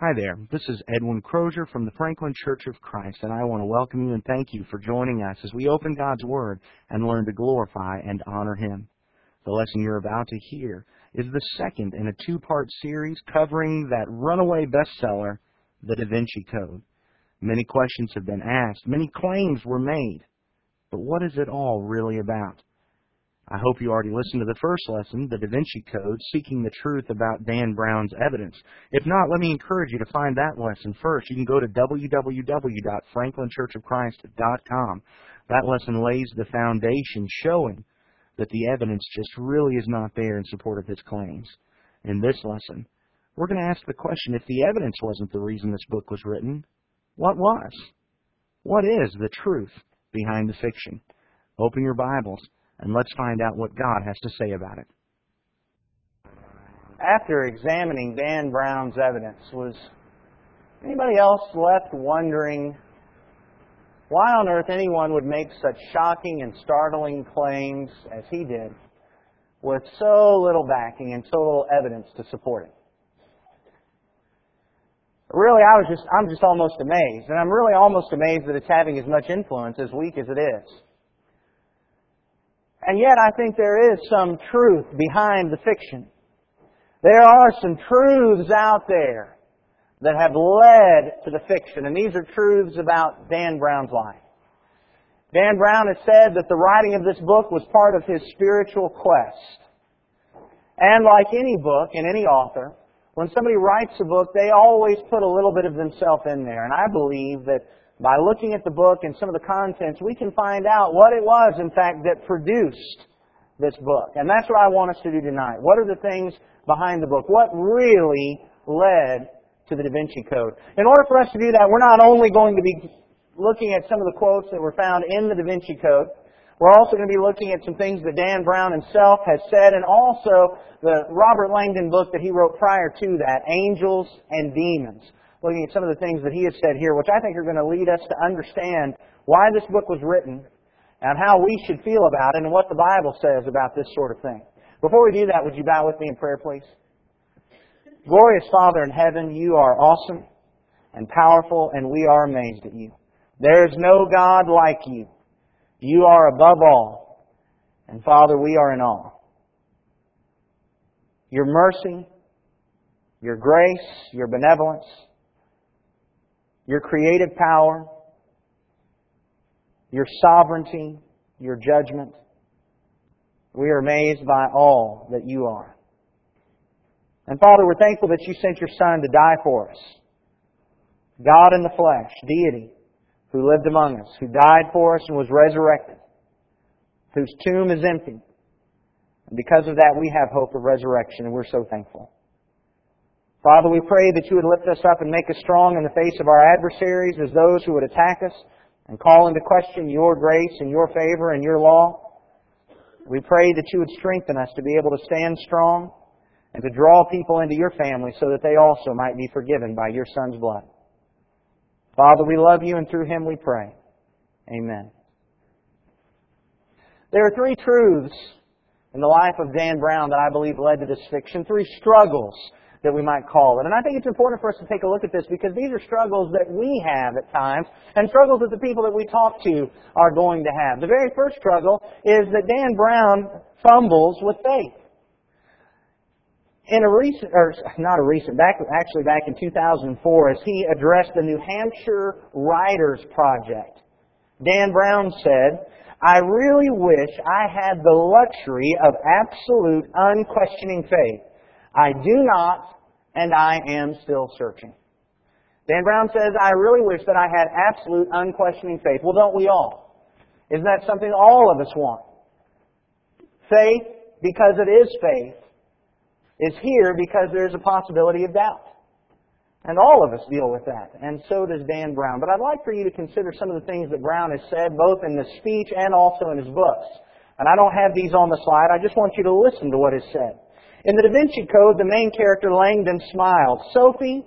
Hi there. This is Edwin Crozier from the Franklin Church of Christ, and I want to welcome you and thank you for joining us as we open God's Word and learn to glorify and honor Him. The lesson you're about to hear is the second in a two-part series covering that runaway bestseller, The Da Vinci Code. Many questions have been asked, many claims were made, but what is it all really about? I hope you already listened to the first lesson, The Da Vinci Code, Seeking the Truth About Dan Brown's Evidence. If not, let me encourage you to find that lesson first. You can go to www.franklinchurchofchrist.com. That lesson lays the foundation showing that the evidence just really is not there in support of his claims. In this lesson, we're going to ask the question, if the evidence wasn't the reason this book was written, what was? What is the truth behind the fiction? Open your Bibles and let's find out what God has to say about it. After examining Dan Brown's evidence, was anybody else left wondering why on earth anyone would make such shocking and startling claims as he did with so little backing and so little evidence to support it? Really, I was just, I'm just almost amazed. And I'm really almost amazed that it's having as much influence as weak as it is. And yet I think there is some truth behind the fiction. There are some truths out there that have led to the fiction, and these are truths about Dan Brown's life. Dan Brown has said that the writing of this book was part of his spiritual quest. And like any book and any author, when somebody writes a book, they always put a little bit of themselves in there. And I believe that by looking at the book and some of the contents, we can find out what it was, in fact, that produced this book. And that's what I want us to do tonight. What are the things behind the book? What really led to the Da Vinci Code? In order for us to do that, we're not only going to be looking at some of the quotes that were found in the Da Vinci Code, we're also going to be looking at some things that Dan Brown himself has said and also the Robert Langdon book that he wrote prior to that, Angels and Demons looking at some of the things that he has said here, which I think are going to lead us to understand why this book was written and how we should feel about it and what the Bible says about this sort of thing. Before we do that, would you bow with me in prayer, please? Glorious Father in heaven, you are awesome and powerful, and we are amazed at you. There is no God like you. You are above all. And Father, we are in awe. Your mercy, your grace, your benevolence, your creative power, your sovereignty, your judgment. We are amazed by all that you are. And Father, we're thankful that you sent your Son to die for us. God in the flesh, deity, who lived among us, who died for us and was resurrected, whose tomb is empty. And because of that, we have hope of resurrection, and we're so thankful. Father, we pray that you would lift us up and make us strong in the face of our adversaries as those who would attack us and call into question your grace and your favor and your law. We pray that you would strengthen us to be able to stand strong and to draw people into your family so that they also might be forgiven by your Son's blood. Father, we love you and through him we pray. Amen. There are three truths in the life of Dan Brown that I believe led to this fiction, three struggles that we might call it. And I think it's important for us to take a look at this because these are struggles that we have at times and struggles that the people that we talk to are going to have. The very first struggle is that Dan Brown fumbles with faith. In a recent, or not a recent, back, actually back in 2004, as he addressed the New Hampshire Writers Project, Dan Brown said, I really wish I had the luxury of absolute, unquestioning faith I do not, and I am still searching. Dan Brown says, I really wish that I had absolute, unquestioning faith. Well, don't we all? Isn't that something all of us want? Faith, because it is faith, is here because there's a possibility of doubt. And all of us deal with that. And so does Dan Brown. But I'd like for you to consider some of the things that Brown has said, both in the speech and also in his books. And I don't have these on the slide. I just want you to listen to what is said. In the Da Vinci Code, the main character Langdon smiled. Sophie,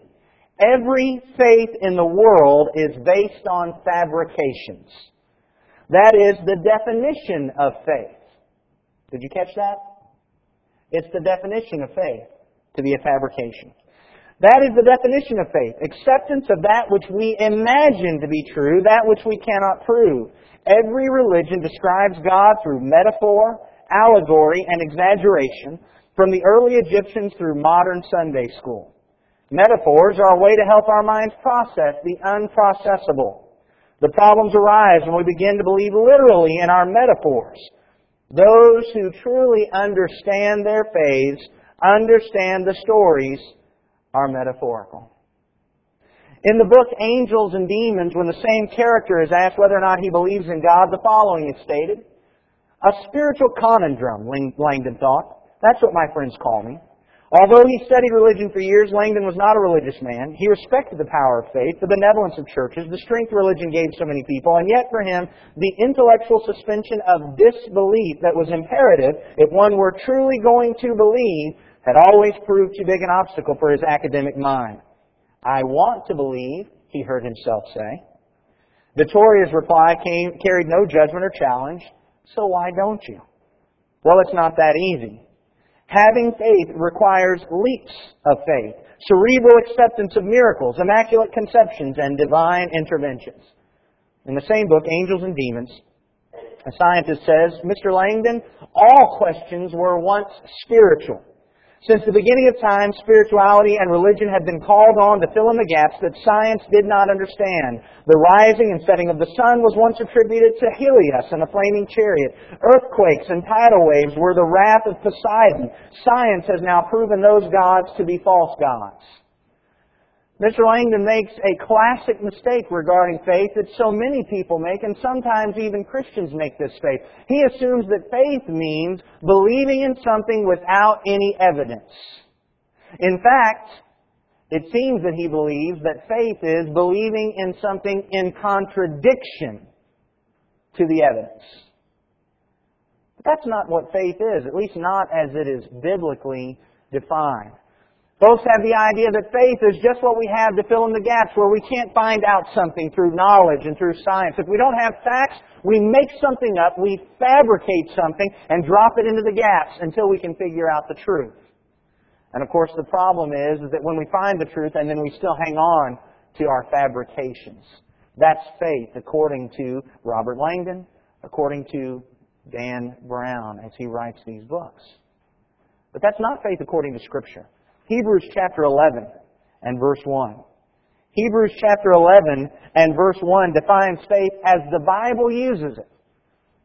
every faith in the world is based on fabrications. That is the definition of faith. Did you catch that? It's the definition of faith to be a fabrication. That is the definition of faith. Acceptance of that which we imagine to be true, that which we cannot prove. Every religion describes God through metaphor, allegory, and exaggeration, from the early Egyptians through modern Sunday school. Metaphors are a way to help our minds process the unprocessable. The problems arise when we begin to believe literally in our metaphors. Those who truly understand their faiths understand the stories are metaphorical. In the book Angels and Demons, when the same character is asked whether or not he believes in God, the following is stated. A spiritual conundrum, Langdon thought. That's what my friends call me. Although he studied religion for years, Langdon was not a religious man. He respected the power of faith, the benevolence of churches, the strength religion gave so many people, and yet for him, the intellectual suspension of disbelief that was imperative if one were truly going to believe had always proved too big an obstacle for his academic mind. I want to believe, he heard himself say. Vittoria's reply came, carried no judgment or challenge, so why don't you? Well, it's not that easy. Having faith requires leaps of faith, cerebral acceptance of miracles, immaculate conceptions, and divine interventions. In the same book, Angels and Demons, a scientist says, Mr. Langdon, all questions were once spiritual. Since the beginning of time, spirituality and religion have been called on to fill in the gaps that science did not understand. The rising and setting of the sun was once attributed to Helios and a flaming chariot. Earthquakes and tidal waves were the wrath of Poseidon. Science has now proven those gods to be false gods. Mr. Langdon makes a classic mistake regarding faith that so many people make, and sometimes even Christians make this faith. He assumes that faith means believing in something without any evidence. In fact, it seems that he believes that faith is believing in something in contradiction to the evidence. But that's not what faith is, at least not as it is biblically defined. Folks have the idea that faith is just what we have to fill in the gaps where we can't find out something through knowledge and through science. If we don't have facts, we make something up, we fabricate something, and drop it into the gaps until we can figure out the truth. And of course, the problem is, is that when we find the truth and then we still hang on to our fabrications. That's faith, according to Robert Langdon, according to Dan Brown, as he writes these books. But that's not faith according to Scripture. Hebrews chapter 11 and verse 1. Hebrews chapter 11 and verse 1 defines faith as the Bible uses it.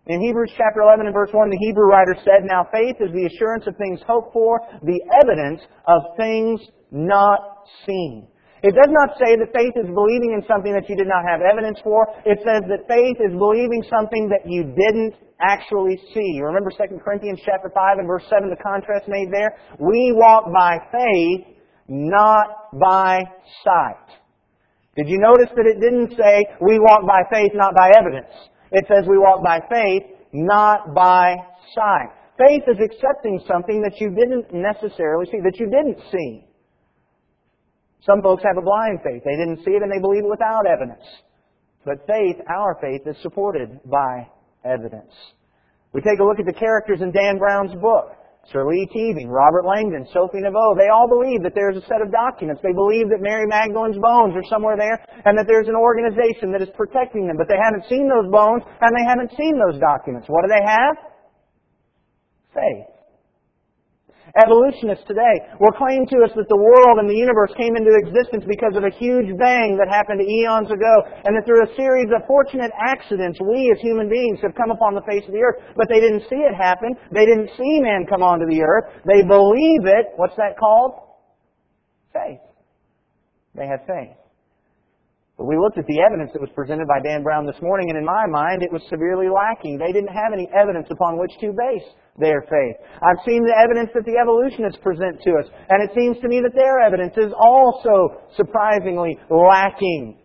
In Hebrews chapter 11 and verse 1, the Hebrew writer said, Now faith is the assurance of things hoped for, the evidence of things not seen. It does not say that faith is believing in something that you did not have evidence for. It says that faith is believing something that you didn't actually see. Remember 2 Corinthians chapter 5 and verse 7, the contrast made there? We walk by faith, not by sight. Did you notice that it didn't say we walk by faith, not by evidence? It says we walk by faith, not by sight. Faith is accepting something that you didn't necessarily see, that you didn't see. Some folks have a blind faith. They didn't see it and they believe it without evidence. But faith, our faith, is supported by evidence. We take a look at the characters in Dan Brown's book. Sir Leigh Teabing, Robert Langdon, Sophie Neveu, they all believe that there's a set of documents. They believe that Mary Magdalene's bones are somewhere there and that there's an organization that is protecting them. But they haven't seen those bones and they haven't seen those documents. What do they have? Faith. Evolutionists today will claim to us that the world and the universe came into existence because of a huge bang that happened eons ago, and that through a series of fortunate accidents, we as human beings have come upon the face of the earth. But they didn't see it happen. They didn't see man come onto the earth. They believe it. What's that called? Faith. They have faith. But we looked at the evidence that was presented by Dan Brown this morning, and in my mind, it was severely lacking. They didn't have any evidence upon which to base their faith. I've seen the evidence that the evolutionists present to us, and it seems to me that their evidence is also surprisingly lacking.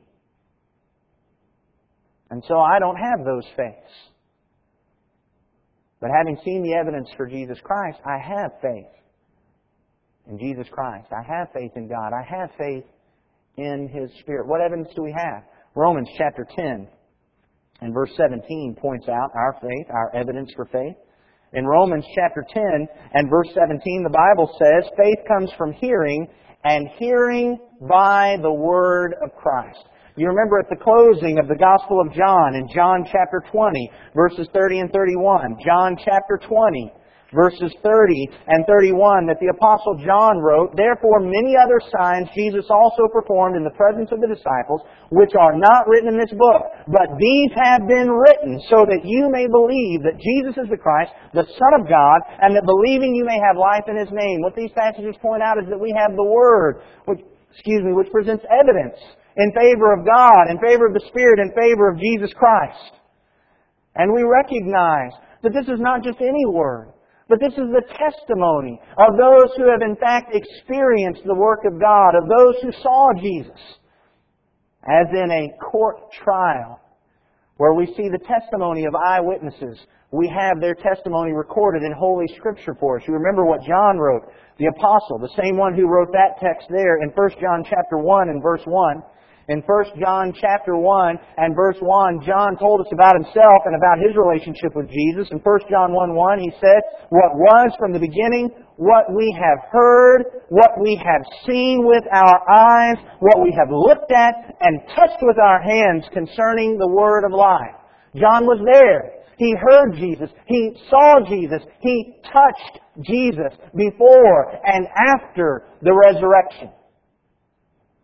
And so I don't have those faiths. But having seen the evidence for Jesus Christ, I have faith in Jesus Christ. I have faith in God. I have faith in His Spirit. What evidence do we have? Romans chapter 10 and verse 17 points out our faith, our evidence for faith. In Romans chapter 10 and verse 17, the Bible says, faith comes from hearing, and hearing by the word of Christ. You remember at the closing of the Gospel of John in John chapter 20, verses 30 and 31. John chapter 20, verses 30 and 31 that the apostle John wrote, Therefore many other signs Jesus also performed in the presence of the disciples, which are not written in this book. But these have been written so that you may believe that Jesus is the Christ, the Son of God, and that believing you may have life in His name. What these passages point out is that we have the Word, which, excuse me, which presents evidence in favor of God, in favor of the Spirit, in favor of Jesus Christ. And we recognize that this is not just any word. But this is the testimony of those who have in fact experienced the work of God, of those who saw Jesus. As in a court trial, where we see the testimony of eyewitnesses, we have their testimony recorded in Holy Scripture for us. You remember what John wrote, the apostle, the same one who wrote that text there in 1 John chapter 1 and verse 1. In 1 John chapter 1 and verse 1, John told us about himself and about his relationship with Jesus. In 1 John 1 1, he said, What was from the beginning, what we have heard, what we have seen with our eyes, what we have looked at and touched with our hands concerning the word of life. John was there. He heard Jesus. He saw Jesus. He touched Jesus before and after the resurrection.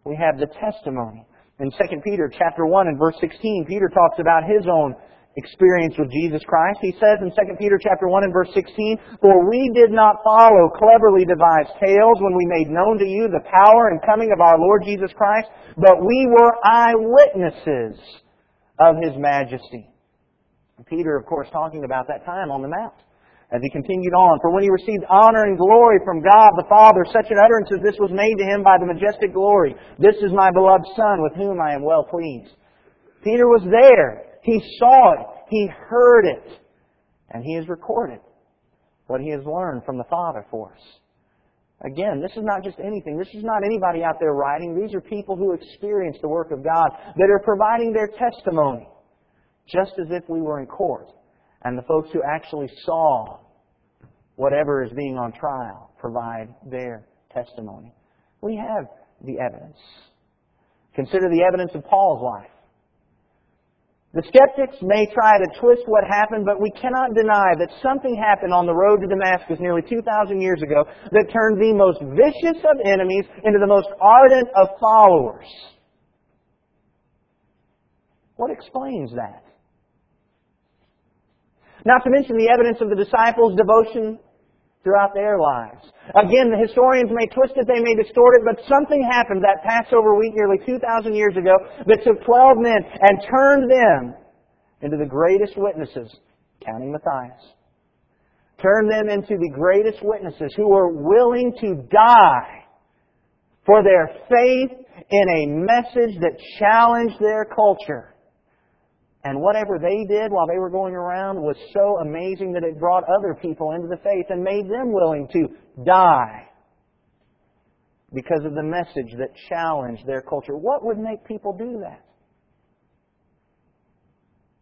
We have the testimony in 2 Peter chapter 1 and verse 16, Peter talks about his own experience with Jesus Christ. He says in 2 Peter chapter 1 and verse 16, For we did not follow cleverly devised tales when we made known to you the power and coming of our Lord Jesus Christ, but we were eyewitnesses of His majesty. Peter, of course, talking about that time on the Mount. As he continued on, For when he received honor and glory from God the Father, such an utterance as this was made to him by the majestic glory. This is my beloved Son, with whom I am well pleased. Peter was there. He saw it. He heard it. And he has recorded what he has learned from the Father for us. Again, this is not just anything. This is not anybody out there writing. These are people who experience the work of God that are providing their testimony, just as if we were in court and the folks who actually saw whatever is being on trial provide their testimony. We have the evidence. Consider the evidence of Paul's life. The skeptics may try to twist what happened, but we cannot deny that something happened on the road to Damascus nearly 2,000 years ago that turned the most vicious of enemies into the most ardent of followers. What explains that? Not to mention the evidence of the disciples' devotion throughout their lives. Again, the historians may twist it, they may distort it, but something happened that Passover week nearly 2,000 years ago that took 12 men and turned them into the greatest witnesses, counting Matthias. Turned them into the greatest witnesses who were willing to die for their faith in a message that challenged their culture. And whatever they did while they were going around was so amazing that it brought other people into the faith and made them willing to die because of the message that challenged their culture. What would make people do that?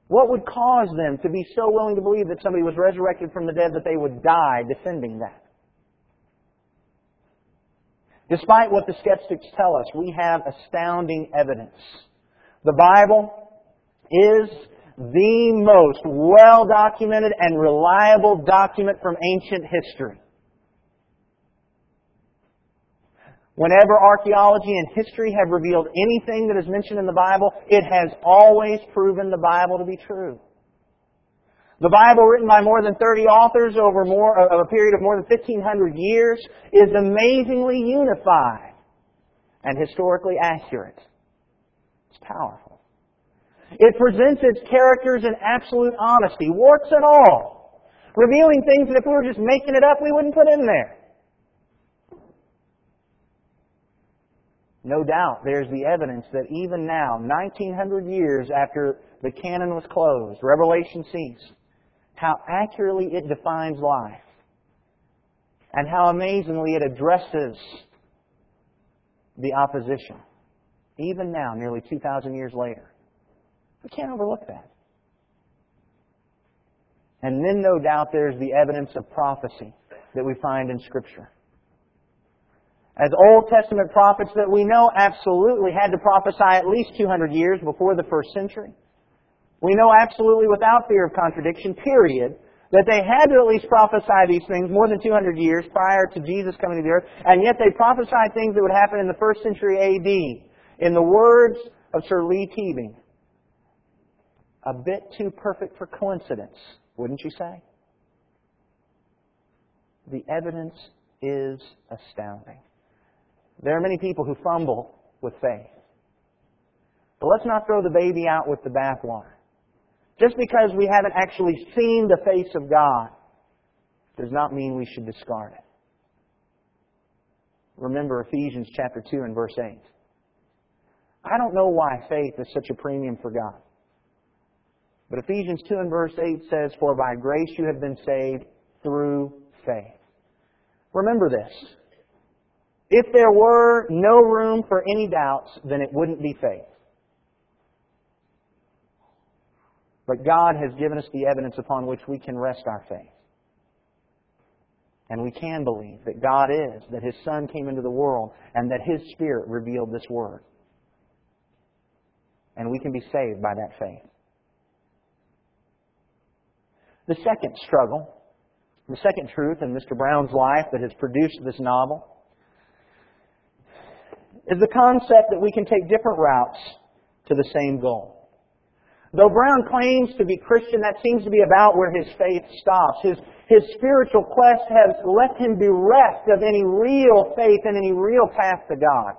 What would cause them to be so willing to believe that somebody was resurrected from the dead that they would die defending that? Despite what the skeptics tell us, we have astounding evidence. The Bible is the most well documented and reliable document from ancient history. Whenever archaeology and history have revealed anything that is mentioned in the Bible, it has always proven the Bible to be true. The Bible, written by more than 30 authors over more, uh, of a period of more than 1,500 years, is amazingly unified and historically accurate. It's powerful. It presents its characters in absolute honesty, warts and all, revealing things that if we were just making it up, we wouldn't put in there. No doubt there's the evidence that even now, 1900 years after the canon was closed, Revelation ceased, how accurately it defines life and how amazingly it addresses the opposition. Even now, nearly 2,000 years later. We can't overlook that. And then, no doubt, there's the evidence of prophecy that we find in Scripture. as Old Testament prophets that we know absolutely had to prophesy at least 200 years before the first century. We know absolutely without fear of contradiction, period, that they had to at least prophesy these things more than 200 years prior to Jesus coming to the earth, and yet they prophesied things that would happen in the first century AD. In the words of Sir Leigh Teabing, a bit too perfect for coincidence, wouldn't you say? The evidence is astounding. There are many people who fumble with faith. But let's not throw the baby out with the bathwater. Just because we haven't actually seen the face of God does not mean we should discard it. Remember Ephesians chapter 2 and verse 8. I don't know why faith is such a premium for God. But Ephesians 2 and verse 8 says, For by grace you have been saved through faith. Remember this. If there were no room for any doubts, then it wouldn't be faith. But God has given us the evidence upon which we can rest our faith. And we can believe that God is, that His Son came into the world, and that His Spirit revealed this Word. And we can be saved by that faith. The second struggle, the second truth in Mr. Brown's life that has produced this novel, is the concept that we can take different routes to the same goal. Though Brown claims to be Christian, that seems to be about where his faith stops. His, his spiritual quest has left him bereft of any real faith and any real path to God.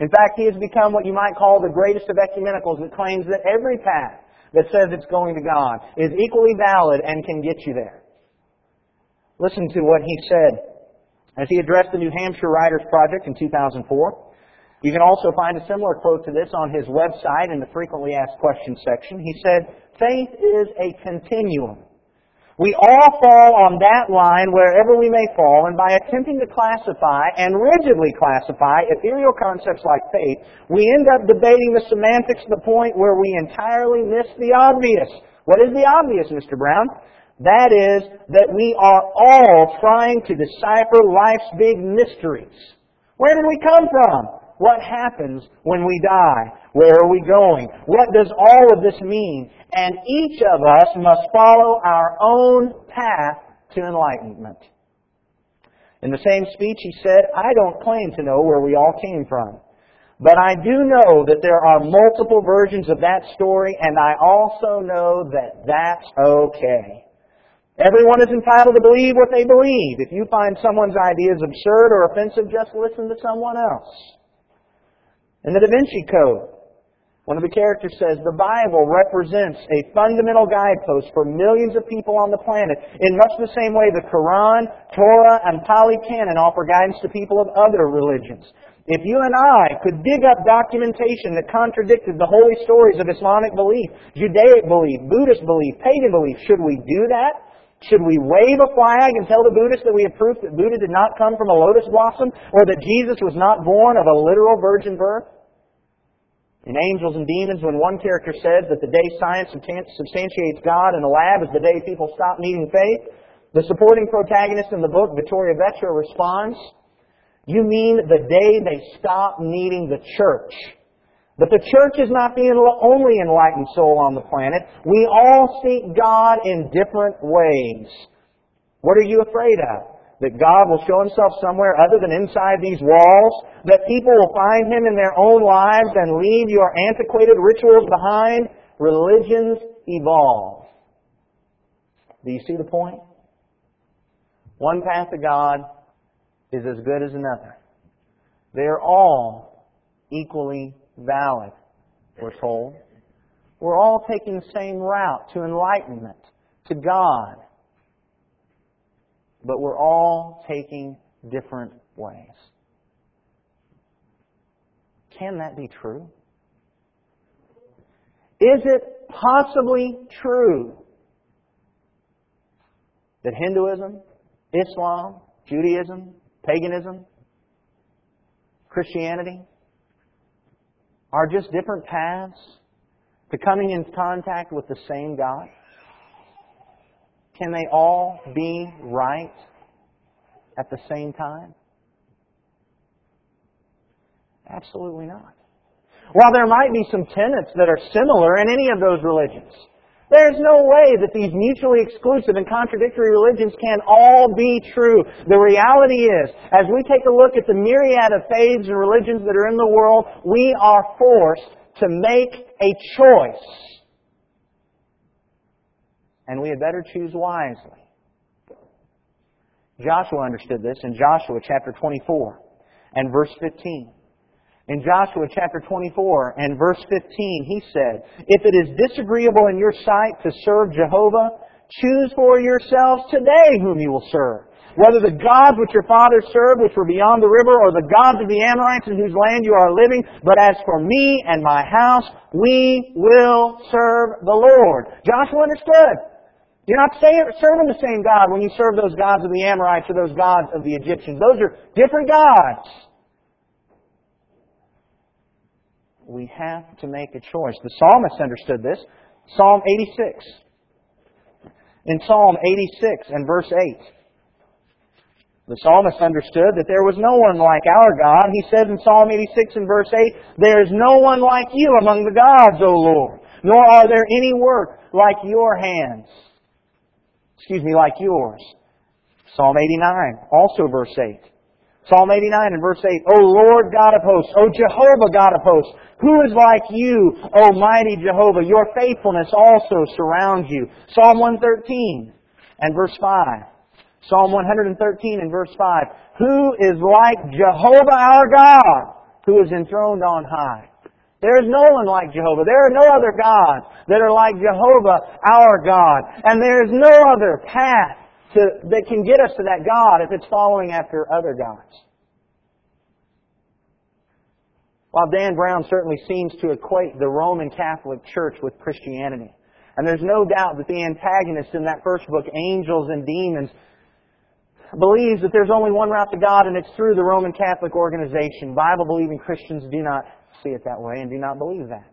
In fact, he has become what you might call the greatest of ecumenicals that claims that every path that says it's going to God is equally valid and can get you there. Listen to what he said as he addressed the New Hampshire Writers Project in 2004. You can also find a similar quote to this on his website in the frequently asked questions section. He said, Faith is a continuum. We all fall on that line wherever we may fall, and by attempting to classify and rigidly classify ethereal concepts like faith, we end up debating the semantics to the point where we entirely miss the obvious. What is the obvious, Mr. Brown? That is, that we are all trying to decipher life's big mysteries. Where did we come from? What happens when we die? Where are we going? What does all of this mean? And each of us must follow our own path to enlightenment. In the same speech, he said, I don't claim to know where we all came from. But I do know that there are multiple versions of that story, and I also know that that's okay. Everyone is entitled to believe what they believe. If you find someone's ideas absurd or offensive, just listen to someone else. In the Da Vinci Code, one of the characters says, the Bible represents a fundamental guidepost for millions of people on the planet in much the same way the Quran, Torah, and Pali Canon offer guidance to people of other religions. If you and I could dig up documentation that contradicted the holy stories of Islamic belief, Judaic belief, Buddhist belief, pagan belief, should we do that? Should we wave a flag and tell the Buddhists that we have proof that Buddha did not come from a lotus blossom or that Jesus was not born of a literal virgin birth? In Angels and Demons, when one character says that the day science substantiates God in a lab is the day people stop needing faith, the supporting protagonist in the book, Vittoria Vetra, responds, You mean the day they stop needing the church? But the church is not the only enlightened soul on the planet. We all seek God in different ways. What are you afraid of? That God will show himself somewhere other than inside these walls? That people will find him in their own lives and leave your antiquated rituals behind? Religions evolve. Do you see the point? One path to God is as good as another. They are all equally valid, we're told. We're all taking the same route to enlightenment, to God. But we're all taking different ways. Can that be true? Is it possibly true that Hinduism, Islam, Judaism, paganism, Christianity, are just different paths to coming in contact with the same God? Can they all be right at the same time? Absolutely not. While there might be some tenets that are similar in any of those religions, there's no way that these mutually exclusive and contradictory religions can all be true. The reality is, as we take a look at the myriad of faiths and religions that are in the world, we are forced to make a choice. And we had better choose wisely. Joshua understood this in Joshua chapter 24 and verse 15. In Joshua chapter 24 and verse 15, he said, If it is disagreeable in your sight to serve Jehovah, choose for yourselves today whom you will serve. Whether the gods which your fathers served, which were beyond the river, or the gods of the Amorites in whose land you are living, but as for me and my house, we will serve the Lord. Joshua understood. You're not serving the same God when you serve those gods of the Amorites or those gods of the Egyptians. Those are different gods. We have to make a choice. The psalmist understood this. Psalm 86. In Psalm 86 and verse 8, the psalmist understood that there was no one like our God. He said in Psalm 86 and verse 8, There is no one like you among the gods, O Lord, nor are there any work like your hands. Excuse me, like yours. Psalm 89, also verse 8. Psalm 89 and verse 8, O Lord God of hosts, O Jehovah God of hosts, who is like you, O mighty Jehovah? Your faithfulness also surrounds you. Psalm 113 and verse 5. Psalm 113 and verse 5. Who is like Jehovah our God, who is enthroned on high? There is no one like Jehovah. There are no other gods that are like Jehovah our God. And there is no other path to, that can get us to that God if it's following after other gods. While Dan Brown certainly seems to equate the Roman Catholic Church with Christianity, and there's no doubt that the antagonist in that first book, Angels and Demons, believes that there's only one route to God and it's through the Roman Catholic organization. Bible believing Christians do not see it that way and do not believe that.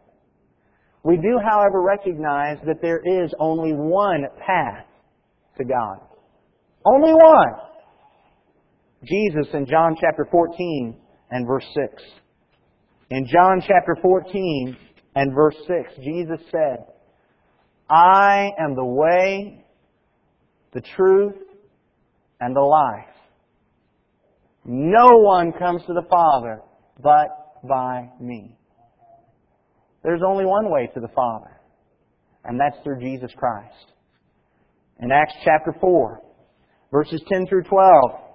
We do, however, recognize that there is only one path to God. Only one. Jesus in John chapter 14 and verse 6. In John chapter 14 and verse 6, Jesus said, I am the way, the truth, and the life. No one comes to the Father but by me. There's only one way to the Father, and that's through Jesus Christ. In Acts chapter 4, verses 10 through 12,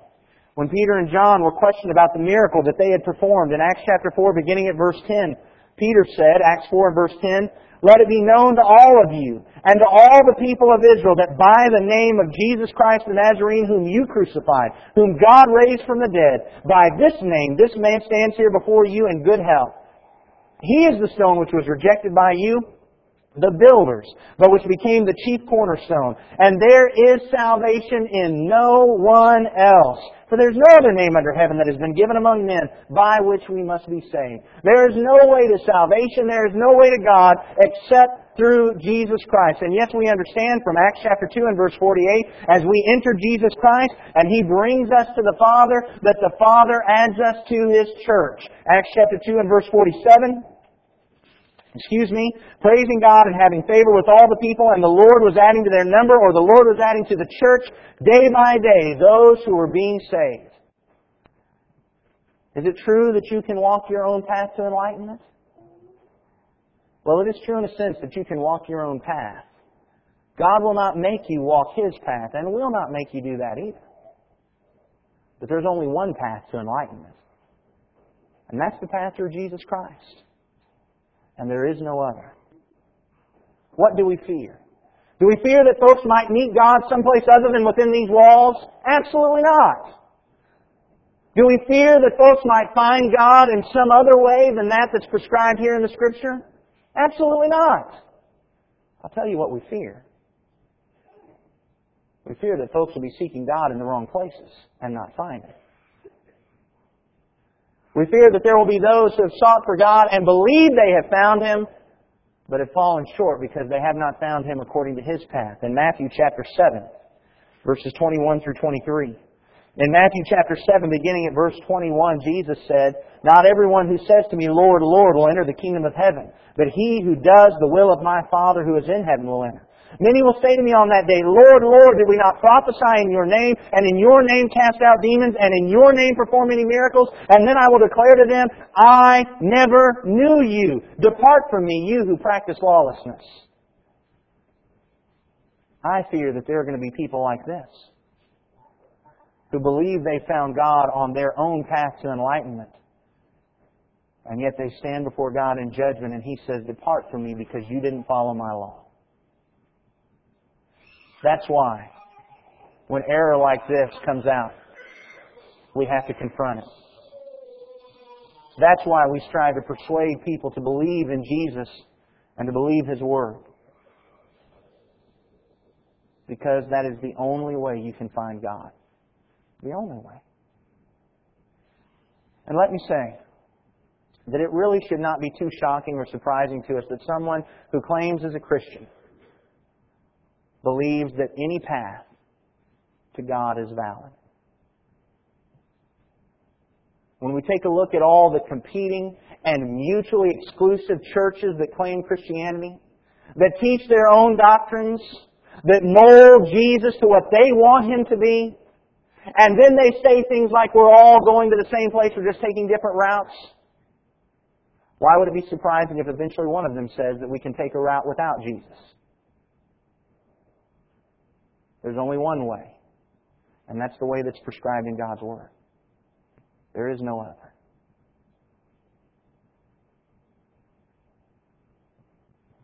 when Peter and John were questioned about the miracle that they had performed in Acts chapter 4, beginning at verse 10, Peter said, Acts 4 and verse 10, Let it be known to all of you and to all the people of Israel that by the name of Jesus Christ the Nazarene, whom you crucified, whom God raised from the dead, by this name this man stands here before you in good health. He is the stone which was rejected by you the builders, but which became the chief cornerstone. And there is salvation in no one else. For there is no other name under heaven that has been given among men by which we must be saved. There is no way to salvation, there is no way to God except through Jesus Christ. And yes, we understand from Acts chapter 2 and verse 48, as we enter Jesus Christ and He brings us to the Father, that the Father adds us to His church. Acts chapter 2 and verse 47, excuse me, praising God and having favor with all the people, and the Lord was adding to their number, or the Lord was adding to the church day by day those who were being saved. Is it true that you can walk your own path to enlightenment? Well, it is true in a sense that you can walk your own path. God will not make you walk His path, and will not make you do that either. But there's only one path to enlightenment. And that's the path through Jesus Christ and there is no other. What do we fear? Do we fear that folks might meet God someplace other than within these walls? Absolutely not. Do we fear that folks might find God in some other way than that that's prescribed here in the Scripture? Absolutely not. I'll tell you what we fear. We fear that folks will be seeking God in the wrong places and not find it. We fear that there will be those who have sought for God and believe they have found Him, but have fallen short because they have not found Him according to His path. In Matthew chapter 7, verses 21 through 23. In Matthew chapter 7, beginning at verse 21, Jesus said, Not everyone who says to me, Lord, Lord, will enter the kingdom of heaven, but he who does the will of my Father who is in heaven will enter. Many will say to me on that day, Lord, Lord, did we not prophesy in your name, and in your name cast out demons, and in your name perform many miracles? And then I will declare to them, I never knew you. Depart from me, you who practice lawlessness. I fear that there are going to be people like this who believe they found God on their own path to enlightenment. And yet they stand before God in judgment and He says, Depart from me because you didn't follow my law. That's why when error like this comes out, we have to confront it. That's why we strive to persuade people to believe in Jesus and to believe His Word. Because that is the only way you can find God. The only way. And let me say that it really should not be too shocking or surprising to us that someone who claims as a Christian believes that any path to God is valid. When we take a look at all the competing and mutually exclusive churches that claim Christianity, that teach their own doctrines, that mold Jesus to what they want him to be, and then they say things like we're all going to the same place, we're just taking different routes. Why would it be surprising if eventually one of them says that we can take a route without Jesus? There's only one way, and that's the way that's prescribed in God's Word. There is no other.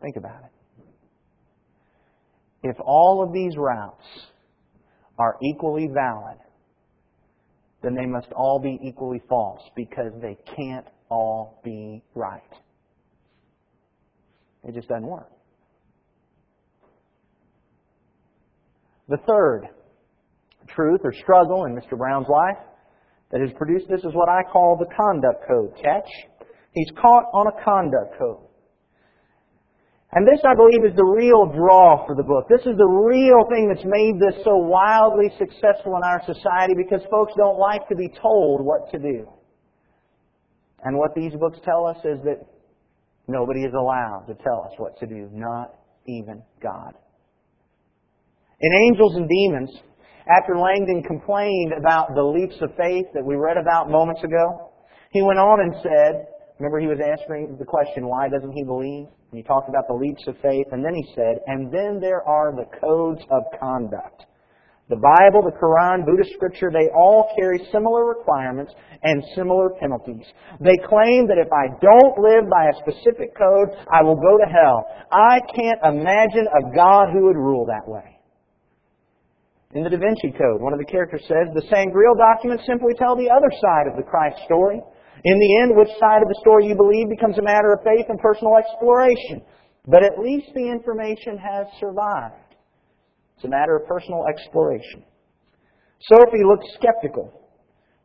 Think about it. If all of these routes are equally valid, then they must all be equally false because they can't all be right. It just doesn't work. The third truth or struggle in Mr. Brown's life that has produced this is what I call the conduct code. Catch? He's caught on a conduct code. And this, I believe, is the real draw for the book. This is the real thing that's made this so wildly successful in our society because folks don't like to be told what to do. And what these books tell us is that nobody is allowed to tell us what to do, not even God. In Angels and Demons, after Langdon complained about the leaps of faith that we read about moments ago, he went on and said, remember he was answering the question, why doesn't he believe? And he talked about the leaps of faith, and then he said, and then there are the codes of conduct. The Bible, the Quran, Buddhist scripture, they all carry similar requirements and similar penalties. They claim that if I don't live by a specific code, I will go to hell. I can't imagine a God who would rule that way. In the Da Vinci Code, one of the characters says, the Sangreal documents simply tell the other side of the Christ story. In the end, which side of the story you believe becomes a matter of faith and personal exploration. But at least the information has survived. It's a matter of personal exploration. Sophie looks skeptical.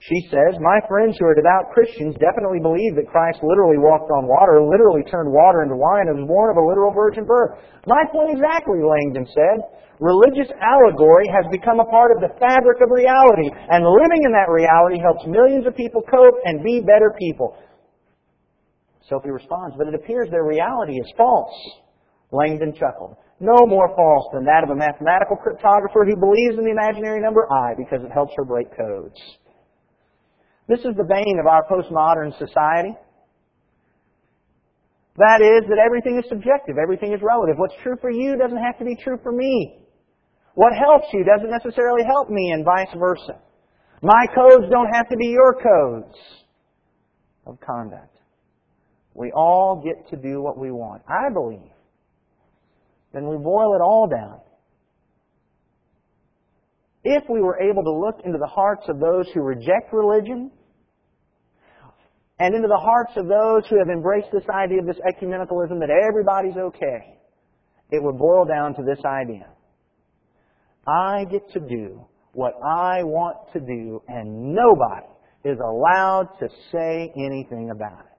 She says, My friends who are devout Christians definitely believe that Christ literally walked on water, literally turned water into wine, and was born of a literal virgin birth. My point exactly, Langdon said. Religious allegory has become a part of the fabric of reality, and living in that reality helps millions of people cope and be better people. Sophie responds, but it appears their reality is false. Langdon chuckled. No more false than that of a mathematical cryptographer who believes in the imaginary number i because it helps her break codes. This is the bane of our postmodern society. That is that everything is subjective, everything is relative. What's true for you doesn't have to be true for me. What helps you doesn't necessarily help me, and vice versa. My codes don't have to be your codes of conduct. We all get to do what we want. I believe. Then we boil it all down. If we were able to look into the hearts of those who reject religion and into the hearts of those who have embraced this idea of this ecumenicalism that everybody's okay, it would boil down to this idea. I get to do what I want to do, and nobody is allowed to say anything about it.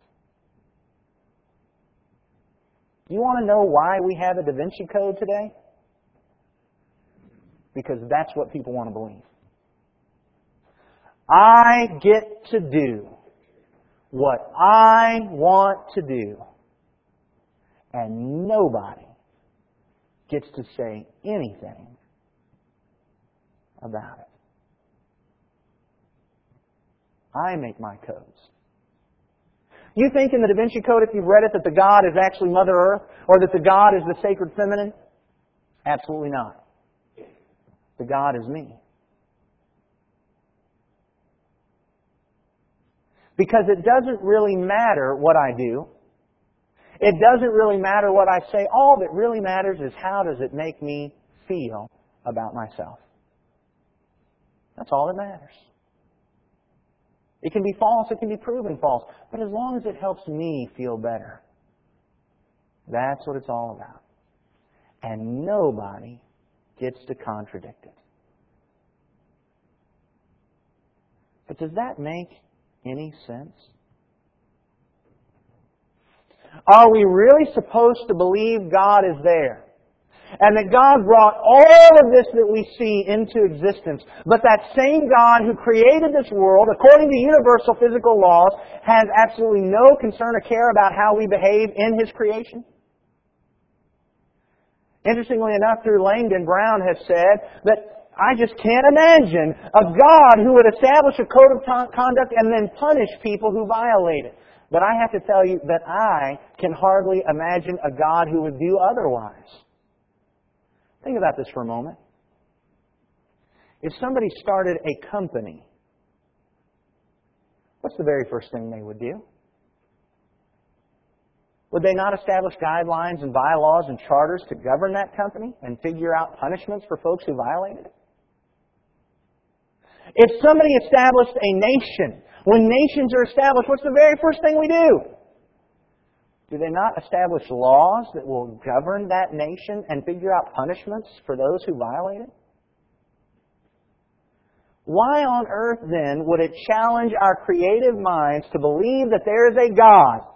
You want to know why we have a Da Vinci Code today? Because that's what people want to believe. I get to do what I want to do. And nobody gets to say anything about it. I make my codes. You think in the Da Vinci Code, if you've read it, that the God is actually Mother Earth or that the God is the sacred feminine? Absolutely not. The God is me. Because it doesn't really matter what I do. It doesn't really matter what I say. All that really matters is how does it make me feel about myself. That's all that matters. It can be false, it can be proven false, but as long as it helps me feel better, that's what it's all about. And nobody gets to contradict it. But does that make any sense? Are we really supposed to believe God is there? And that God brought all of this that we see into existence. But that same God who created this world, according to universal physical laws, has absolutely no concern or care about how we behave in His creation? Interestingly enough, through Langdon, Brown has said that I just can't imagine a God who would establish a code of conduct and then punish people who violate it. But I have to tell you that I can hardly imagine a God who would do otherwise. Think about this for a moment. If somebody started a company, what's the very first thing they would do? Would they not establish guidelines and bylaws and charters to govern that company and figure out punishments for folks who violated it? If somebody established a nation, when nations are established, what's the very first thing we do? Do they not establish laws that will govern that nation and figure out punishments for those who violate it? Why on earth then would it challenge our creative minds to believe that there is a God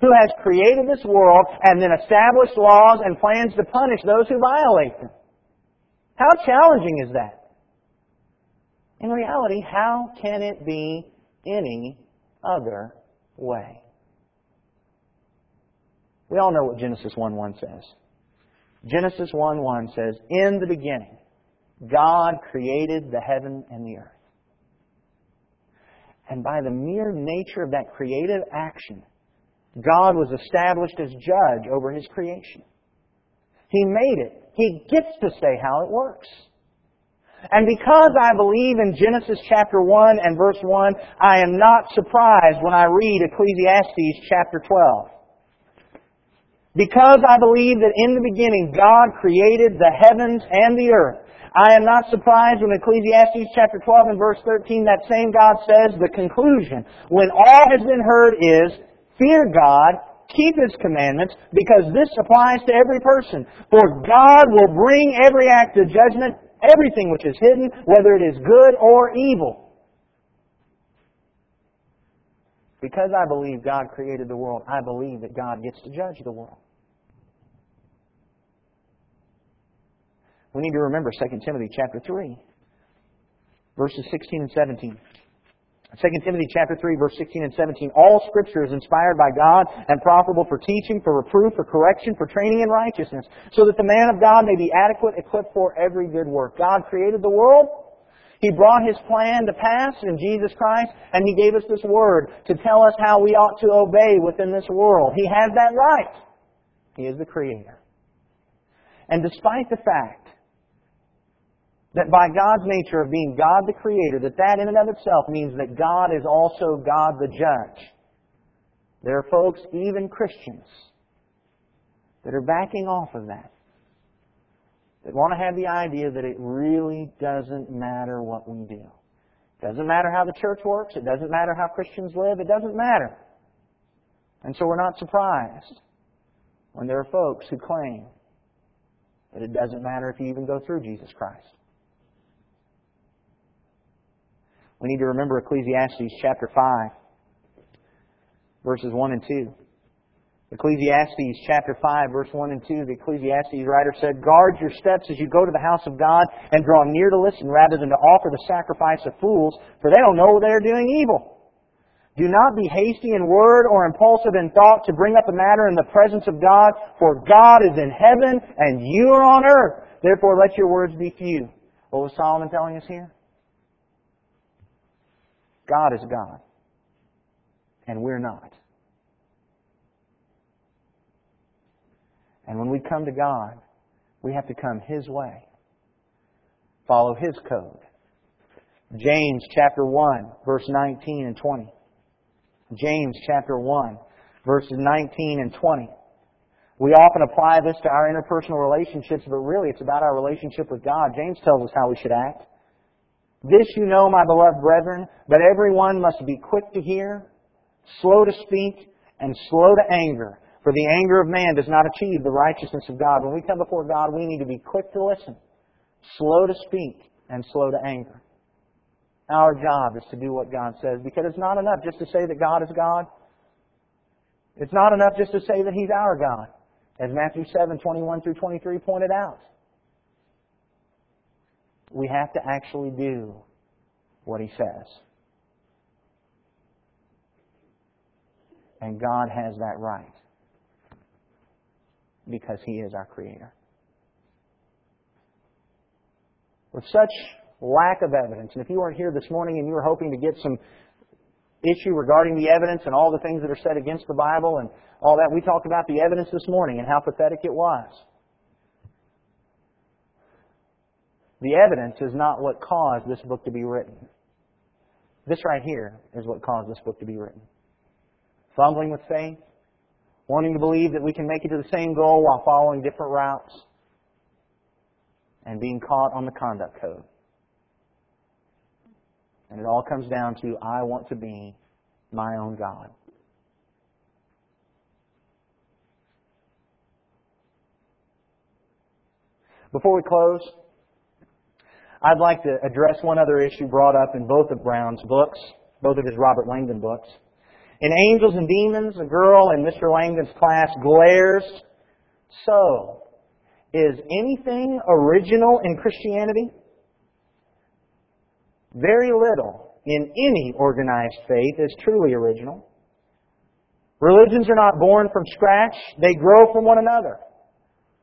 who has created this world and then established laws and plans to punish those who violate them? How challenging is that? In reality, how can it be any other way? We all know what Genesis 1:1 says. Genesis 1:1 says, "In the beginning, God created the heaven and the earth." And by the mere nature of that creative action, God was established as judge over His creation. He made it. He gets to say how it works. And because I believe in Genesis chapter 1 and verse 1, I am not surprised when I read Ecclesiastes chapter 12. Because I believe that in the beginning God created the heavens and the earth, I am not surprised when Ecclesiastes chapter 12 and verse 13, that same God says the conclusion, when all has been heard is, fear God, keep His commandments, because this applies to every person. For God will bring every act of judgment everything which is hidden, whether it is good or evil. Because I believe God created the world, I believe that God gets to judge the world. We need to remember 2 Timothy chapter 3, verses 16 and 17. 2 Timothy chapter 3 verse 16 and 17, all scripture is inspired by God and profitable for teaching, for reproof, for correction, for training in righteousness, so that the man of God may be adequate, equipped for every good work. God created the world. He brought His plan to pass in Jesus Christ, and He gave us this word to tell us how we ought to obey within this world. He has that right. He is the Creator. And despite the fact that by God's nature of being God the Creator, that that in and of itself means that God is also God the Judge. There are folks, even Christians, that are backing off of that. That want to have the idea that it really doesn't matter what we do. It doesn't matter how the church works. It doesn't matter how Christians live. It doesn't matter. And so we're not surprised when there are folks who claim that it doesn't matter if you even go through Jesus Christ. We need to remember Ecclesiastes chapter 5, verses 1 and 2. Ecclesiastes chapter 5, verse 1 and 2, the Ecclesiastes writer said, Guard your steps as you go to the house of God and draw near to listen rather than to offer the sacrifice of fools, for they don't know they're doing evil. Do not be hasty in word or impulsive in thought to bring up a matter in the presence of God, for God is in heaven and you are on earth. Therefore let your words be few. What was Solomon telling us here? God is God. And we're not. And when we come to God, we have to come His way. Follow His code. James chapter 1, verse 19 and 20. James chapter 1, verses 19 and 20. We often apply this to our interpersonal relationships, but really it's about our relationship with God. James tells us how we should act. This you know, my beloved brethren, but everyone must be quick to hear, slow to speak, and slow to anger. For the anger of man does not achieve the righteousness of God. When we come before God, we need to be quick to listen, slow to speak, and slow to anger. Our job is to do what God says because it's not enough just to say that God is God. It's not enough just to say that He's our God, as Matthew 7, 21 through 23 pointed out. We have to actually do what He says. And God has that right because He is our Creator. With such lack of evidence. And if you weren't here this morning and you were hoping to get some issue regarding the evidence and all the things that are said against the Bible and all that, we talked about the evidence this morning and how pathetic it was. The evidence is not what caused this book to be written. This right here is what caused this book to be written. Fumbling with faith, wanting to believe that we can make it to the same goal while following different routes, and being caught on the conduct code. And it all comes down to I want to be my own God. Before we close, I'd like to address one other issue brought up in both of Brown's books, both of his Robert Langdon books. In Angels and Demons, a girl in Mr. Langdon's class glares, So, is anything original in Christianity? Very little in any organized faith is truly original. Religions are not born from scratch, they grow from one another.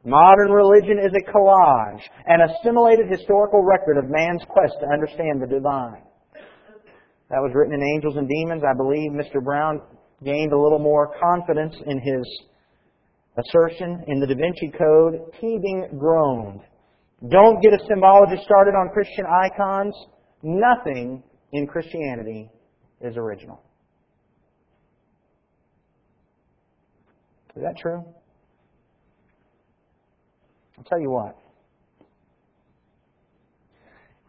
Modern religion is a collage, an assimilated historical record of man's quest to understand the divine. That was written in Angels and Demons. I believe Mr. Brown gained a little more confidence in his assertion in the Da Vinci Code. Teabing groaned. Don't get a symbologist started on Christian icons. Nothing in Christianity is original. Is that true? I'll tell you what.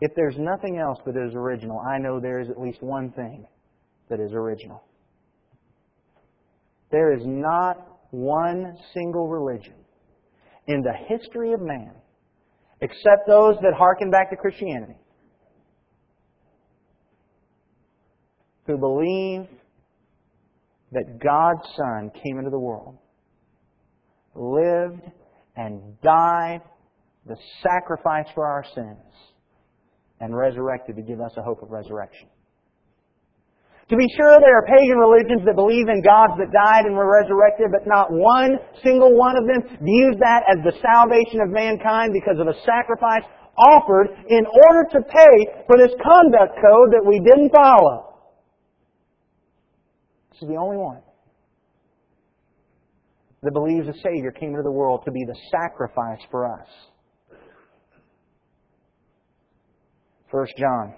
If there's nothing else that is original, I know there is at least one thing that is original. There is not one single religion in the history of man, except those that harken back to Christianity, who believe that God's Son came into the world, lived and died the sacrifice for our sins, and resurrected to give us a hope of resurrection. To be sure, there are pagan religions that believe in gods that died and were resurrected, but not one single one of them views that as the salvation of mankind because of a sacrifice offered in order to pay for this conduct code that we didn't follow. This is the only one that believes a Savior came into the world to be the sacrifice for us. 1 John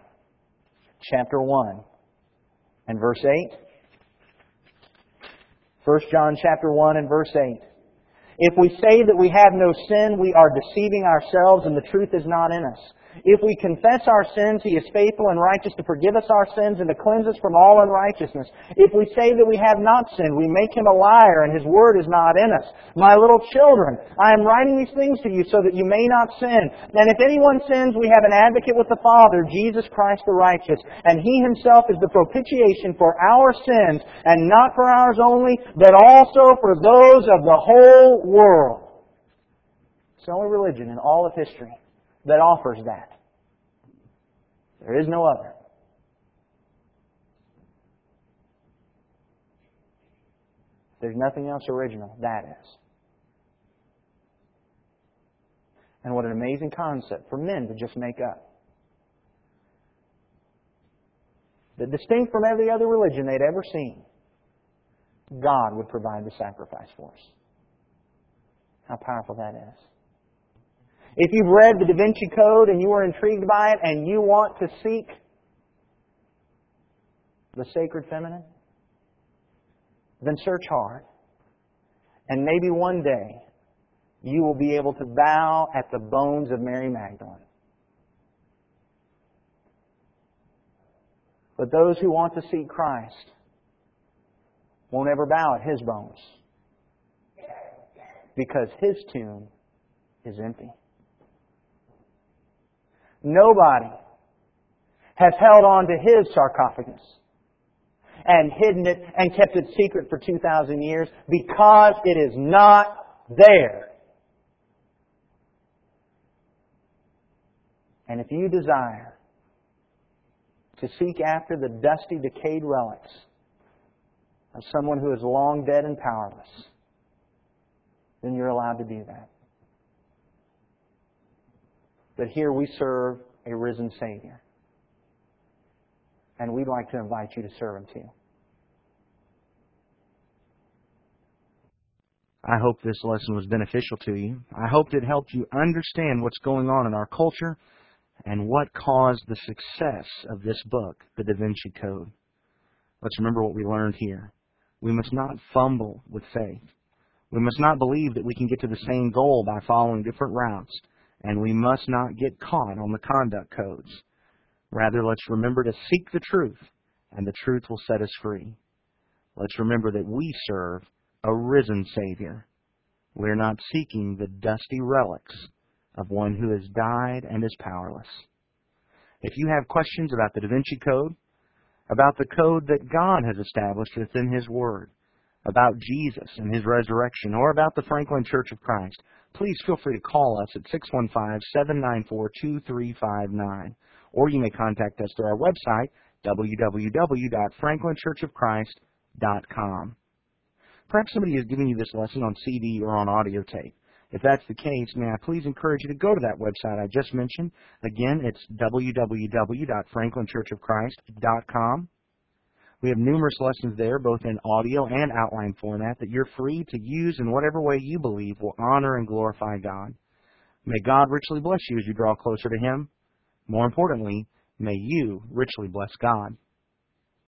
chapter 1 and verse 8. 1 John chapter 1 and verse 8. If we say that we have no sin, we are deceiving ourselves and the truth is not in us. If we confess our sins, He is faithful and righteous to forgive us our sins and to cleanse us from all unrighteousness. If we say that we have not sinned, we make Him a liar and His word is not in us. My little children, I am writing these things to you so that you may not sin. And if anyone sins, we have an advocate with the Father, Jesus Christ the righteous. And He Himself is the propitiation for our sins, and not for ours only, but also for those of the whole world. It's the only religion in all of history that offers that. There is no other. There's nothing else original. That is. And what an amazing concept for men to just make up. That distinct from every other religion they'd ever seen, God would provide the sacrifice for us. How powerful that is. If you've read the Da Vinci Code and you are intrigued by it and you want to seek the sacred feminine, then search hard. And maybe one day you will be able to bow at the bones of Mary Magdalene. But those who want to seek Christ won't ever bow at his bones because his tomb is empty. Nobody has held on to his sarcophagus and hidden it and kept it secret for 2,000 years because it is not there. And if you desire to seek after the dusty, decayed relics of someone who is long dead and powerless, then you're allowed to do that. But here we serve a risen Savior. And we'd like to invite you to serve Him too. I hope this lesson was beneficial to you. I hope it helped you understand what's going on in our culture and what caused the success of this book, The Da Vinci Code. Let's remember what we learned here. We must not fumble with faith. We must not believe that we can get to the same goal by following different routes, and we must not get caught on the conduct codes. Rather, let's remember to seek the truth, and the truth will set us free. Let's remember that we serve a risen Savior. We're not seeking the dusty relics of one who has died and is powerless. If you have questions about the Da Vinci Code, about the code that God has established within His Word, about Jesus and His resurrection, or about the Franklin Church of Christ, please feel free to call us at 615-794-2359, or you may contact us through our website, www.franklinchurchofchrist.com. Perhaps somebody is giving you this lesson on CD or on audio tape. If that's the case, may I please encourage you to go to that website I just mentioned. Again, it's www.franklinchurchofchrist.com. We have numerous lessons there, both in audio and outline format, that you're free to use in whatever way you believe will honor and glorify God. May God richly bless you as you draw closer to Him. More importantly, may you richly bless God.